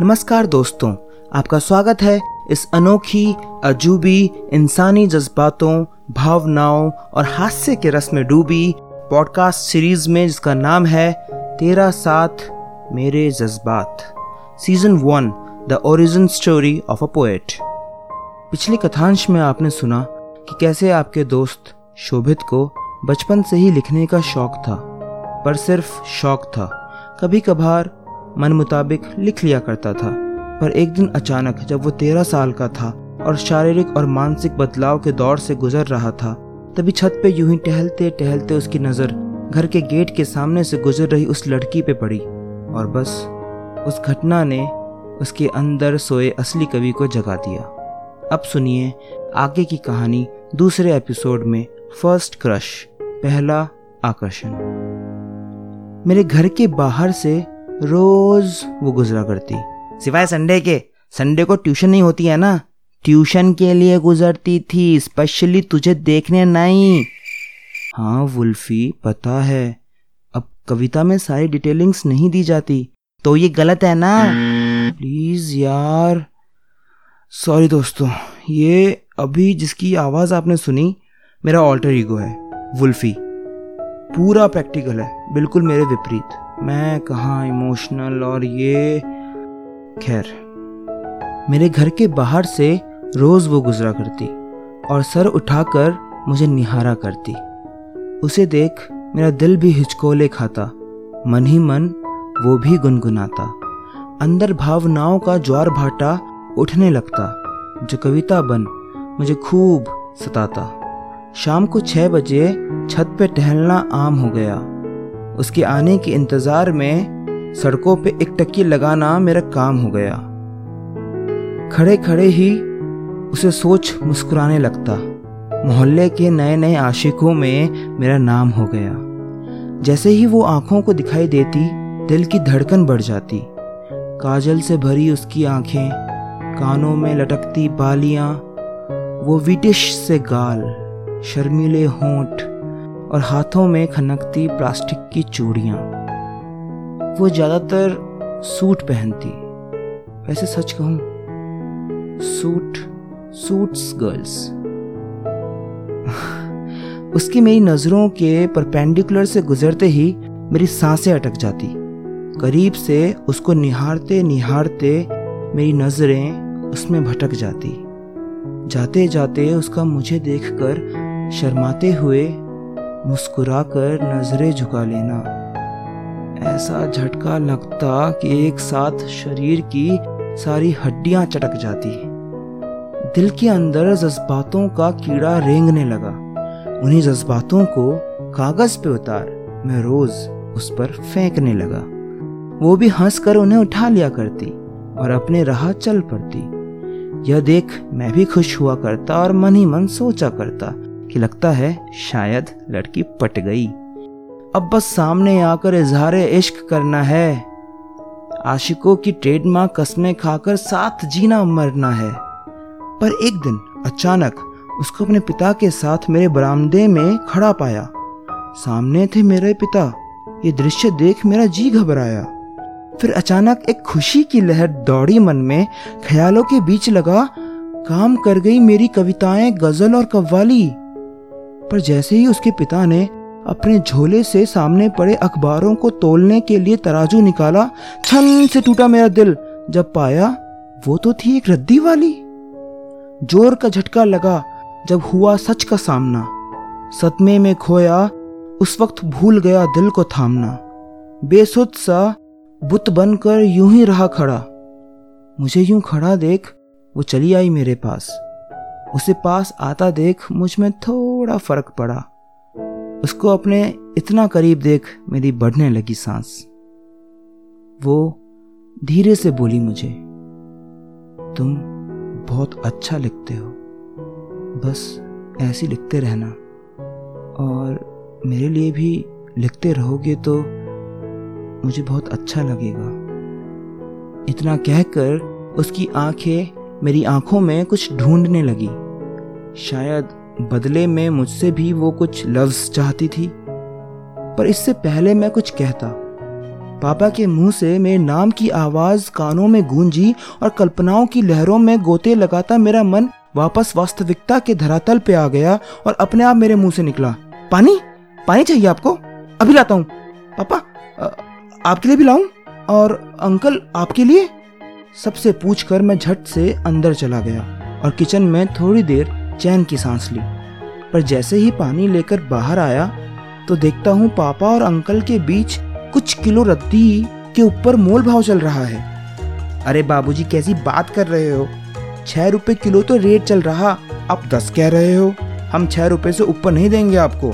नमस्कार दोस्तों, आपका स्वागत है इस अनोखी, अजूबी, इंसानी जज्बातों, भावनाओं और हास्य के रस में डूबी पॉडकास्ट सीरीज़ में जिसका नाम है तेरा साथ मेरे जज्बात। Season one the origin story of a poet पिछले कथांश में आपने सुना कि कैसे आपके दोस्त शोभित को बचपन से ही लिखने का शौक था, पर सिर्फ़ शौक था कभी कभार मन मुताबिक लिख लिया करता था। पर एक दिन अचानक जब वो तेरह साल का था और शारीरिक और मानसिक बदलाव के दौर से गुजर रहा था, तभी छत पे यूँ ही टहलते टहलते उसकी नज़र घर के गेट के सामने से गुजर रही उस लड़की पे पड़ी और बस उस घटना ने उसके अंदर सोए असली कवि को जगा दिया। अब सुनिए आगे की कहानी दूसरे एपिसोड में फ़र्स्ट क्रश, पहला आकर्षण। मेरे घर के बाहर से रोज वो गुजरा करती। सिवाय संडे के। संडे को ट्यूशन नहीं होती है ना? ट्यूशन के लिए गुजरती थी स्पेशली तुझे देखने नहीं। हाँ वुल्फी पता है। अब कविता में सारी डिटेलिंग्स नहीं दी जाती। तो ये गलत है ना? प्लीज़ यार। सॉरी दोस्तों, ये अभी जिसकी आवाज़ आपने सुनी, मेरा ऑल्टर ईगो है वुल्फी पूरा प्रैक्टिकल है। बिल्कुल मेरे विपरीत। मैं कहा इमोशनल और ये खैर, मेरे घर के बाहर से रोज वो गुजरा करती और सर उठाकर मुझे निहारा करती। उसे देख मेरा दिल भी हिचकोले खाता, मन ही मन वो भी गुनगुनाता। अंदर भावनाओं का ज्वार भाटा उठने लगता, जो कविता बन मुझे खूब सताता। शाम को छह बजे छत पे टहलना आम हो गया। उसके आने के इंतज़ार में सड़कों पे एक टक्की लगाना मेरा काम हो गया। खड़े खड़े ही उसे सोच मुस्कुराने लगता। मोहल्ले के नए नए आशिकों में मेरा नाम हो गया। जैसे ही वो आँखों को दिखाई देती, दिल की धड़कन बढ़ जाती। काजल से भरी उसकी आँखें, कानों में लटकती बालियाँ, वो विटिश से गाल। शर्मीले होंठ और हाथों में खनकती प्लास्टिक की चूड़ियाँ। वो ज़्यादातर सूट पहनती। वैसे सच कहूँ, सूट, सूट्स गर्ल्स। उसकी मेरी नज़रों के परपेंडिकुलर से गुजरते ही मेरी साँसें अटक जाती। करीब से उसको निहारते निहारते मेरी नज़रें उसमें भटक जाती। जाते जाते उसका मुझे देखकर शर्माते हुए मुस्कुराकर नज़रें झुका लेना। ऐसा झटका लगता कि एक साथ शरीर की सारी हड्डियाँ चटक जाती। दिल के अंदर जज्बातों का कीड़ा रेंगने लगा। उन्हीं जज्बातों को कागज़ पे उतार मैं रोज उस पर फेंकने लगा। वो भी हंसकर उन्हें उठा लिया करती और अपने राह चल पड़ती। यह देख मैं भी खुश हुआ करता और मन ही मन सोचा करता कि लगता है शायद लड़की पट गई। अब बस सामने आकर इजहार इश्क करना है। आशिकों की ट्रेडमार्क कस्में खाकर साथ जीना मरना है। पर एक दिन अचानक उसको अपने पिता के साथ मेरे बरामदे में खड़ा पाया। सामने थे मेरे पिता। ये दृश्य देख मेरा जी घबराया। फिर अचानक एक खुशी की लहर दौड़ी मन में। ख्यालों के बीच लगा, काम कर गई मेरी कविताएँ, गज़ल और कव्वाली। पर जैसे ही उसके पिता ने अपने झोले से सामने पड़े अखबारों को तोलने के लिए तराजू निकाला, छन से टूटा मेरा दिल। जब पाया, वो तो थी एक रद्दी वाली। ज़ोर का झटका लगा जब हुआ सच का सामना। सतमे में खोया, उस वक्त भूल गया दिल को थामना। बेसुध सा बुत बनकर यूँ ही रहा खड़ा। मुझे यूँ खड़ा देख, वो चली आई मेरे पास। उसे पास आता देख मुझमें थोड़ा फ़र्क पड़ा। उसको अपने इतना करीब देख मेरी बढ़ने लगी सांस। वो धीरे से बोली मुझे, तुम बहुत अच्छा लिखते हो। बस ऐसे लिखते रहना। और मेरे लिए भी लिखते रहोगे तो मुझे बहुत अच्छा लगेगा। इतना कहकर उसकी आँखें मेरी आँखों में कुछ ढूँढने लगी। शायद बदले में मुझसे भी वो कुछ लफ्ज चाहती थी। पर इससे पहले मैं कुछ कहता। पापा के मुँह से मेरे नाम की आवाज़ कानों में गूंजी और कल्पनाओं की लहरों में गोते लगाता मेरा मन वापस वास्तविकता के धरातल पे आ गया और अपने आप मेरे मुँह से निकला। पानी? पानी चाहिए आपको? अभी लाता हूँ। पापा आपके लिए भी लाऊं? और अंकल, आपके लिए? सबसे पूछकर मैं झट से अंदर चला गया और किचन में थोड़ी देर चैन की सांस ली। पर जैसे ही पानी लेकर बाहर आया तो देखता हूँ पापा और अंकल के बीच कुछ किलो रद्दी के ऊपर मोल भाव चल रहा है। अरे बाबूजी, कैसी बात कर रहे हो? छह रुपए किलो तो रेट चल रहा। आप दस कह रहे हो? हम छह रुपए से ऊपर नहीं देंगे आपको।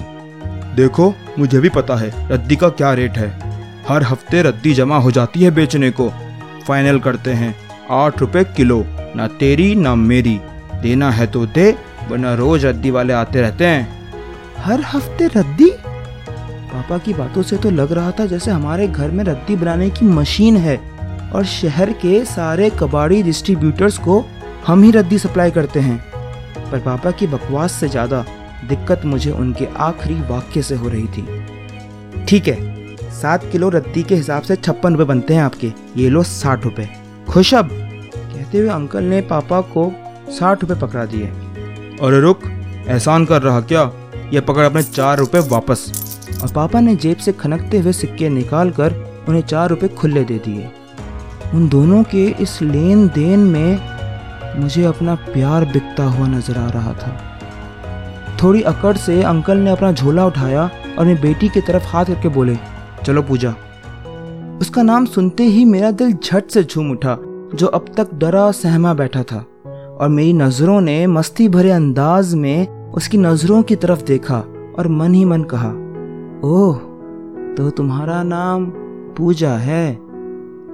देखो, मुझे भी पता है रद्दी का क्या रेट है। हर हफ़्ते रद्दी जमा हो जाती है बेचने को। फाइनल करते हैं। आठ रुपए किलो। ना तेरी, ना मेरी। देना है तो दे, वरना रोज रद्दी वाले आते रहते हैं। हर हफ़्ते रद्दी? पापा की बातों से तो लग रहा था जैसे हमारे घर में रद्दी बनाने की मशीन है और शहर के सारे कबाड़ी डिस्ट्रीब्यूटर्स को हम ही रद्दी सप्लाई करते हैं। पर पापा की बकवास से ज़्यादा दिक्कत मुझे उनके आखिरी वाक्य से हो रही थी। ठीक है सात किलो रद्दी के हिसाब से छप्पन रुपये बनते हैं आपके। ये लो साठ रुपये खुश अब। कहते हुए अंकल ने पापा को साठ रुपये पकड़ा दिए। अरे रुक। एहसान कर रहा क्या? ये पकड़ अपने चार रुपये वापस। और पापा ने जेब से खनकते हुए सिक्के निकाल कर उन्हें चार रुपये खुले दे दिए। उन दोनों के इस लेन देन में मुझे अपना प्यार बिकता हुआ नज़र आ रहा था। थोड़ी अकड़ से अंकल ने अपना झोला उठाया और मेरी बेटी की तरफ़ हाथ करके बोले चलो पूजा। उसका नाम सुनते ही मेरा दिल झट से झूम उठा, जो अब तक डरा सहमा बैठा था। और मेरी नज़रों ने मस्ती भरे अंदाज में उसकी नज़रों की तरफ़ देखा और मन ही मन कहा, ओह तो तुम्हारा नाम पूजा है।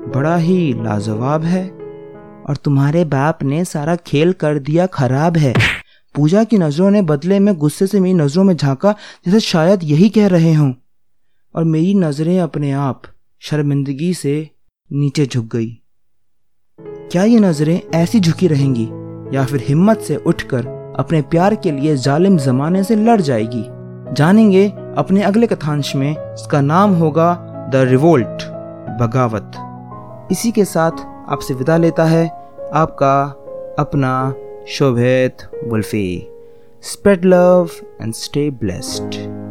बड़ा ही लाजवाब है। और तुम्हारे बाप ने सारा खेल कर दिया खराब है। पूजा की नज़रों ने बदले में गुस्से से मेरी नज़रों में झांका, जैसे शायद यही कह रहे हों। और मेरी नज़रें अपने आप शर्मिंदगी से नीचे झुक गई। क्या ये नज़रें ऐसी झुकी रहेंगी या फिर हिम्मत से उठकर अपने प्यार के लिए जालिम जमाने से लड़ जाएगी? जानेंगे अपने अगले कथांश में इसका नाम होगा द रिवोल्ट, बगावत। इसी के साथ आपसे विदा लेता है आपका अपना Shobhit Wolfie. Spread love and stay blessed.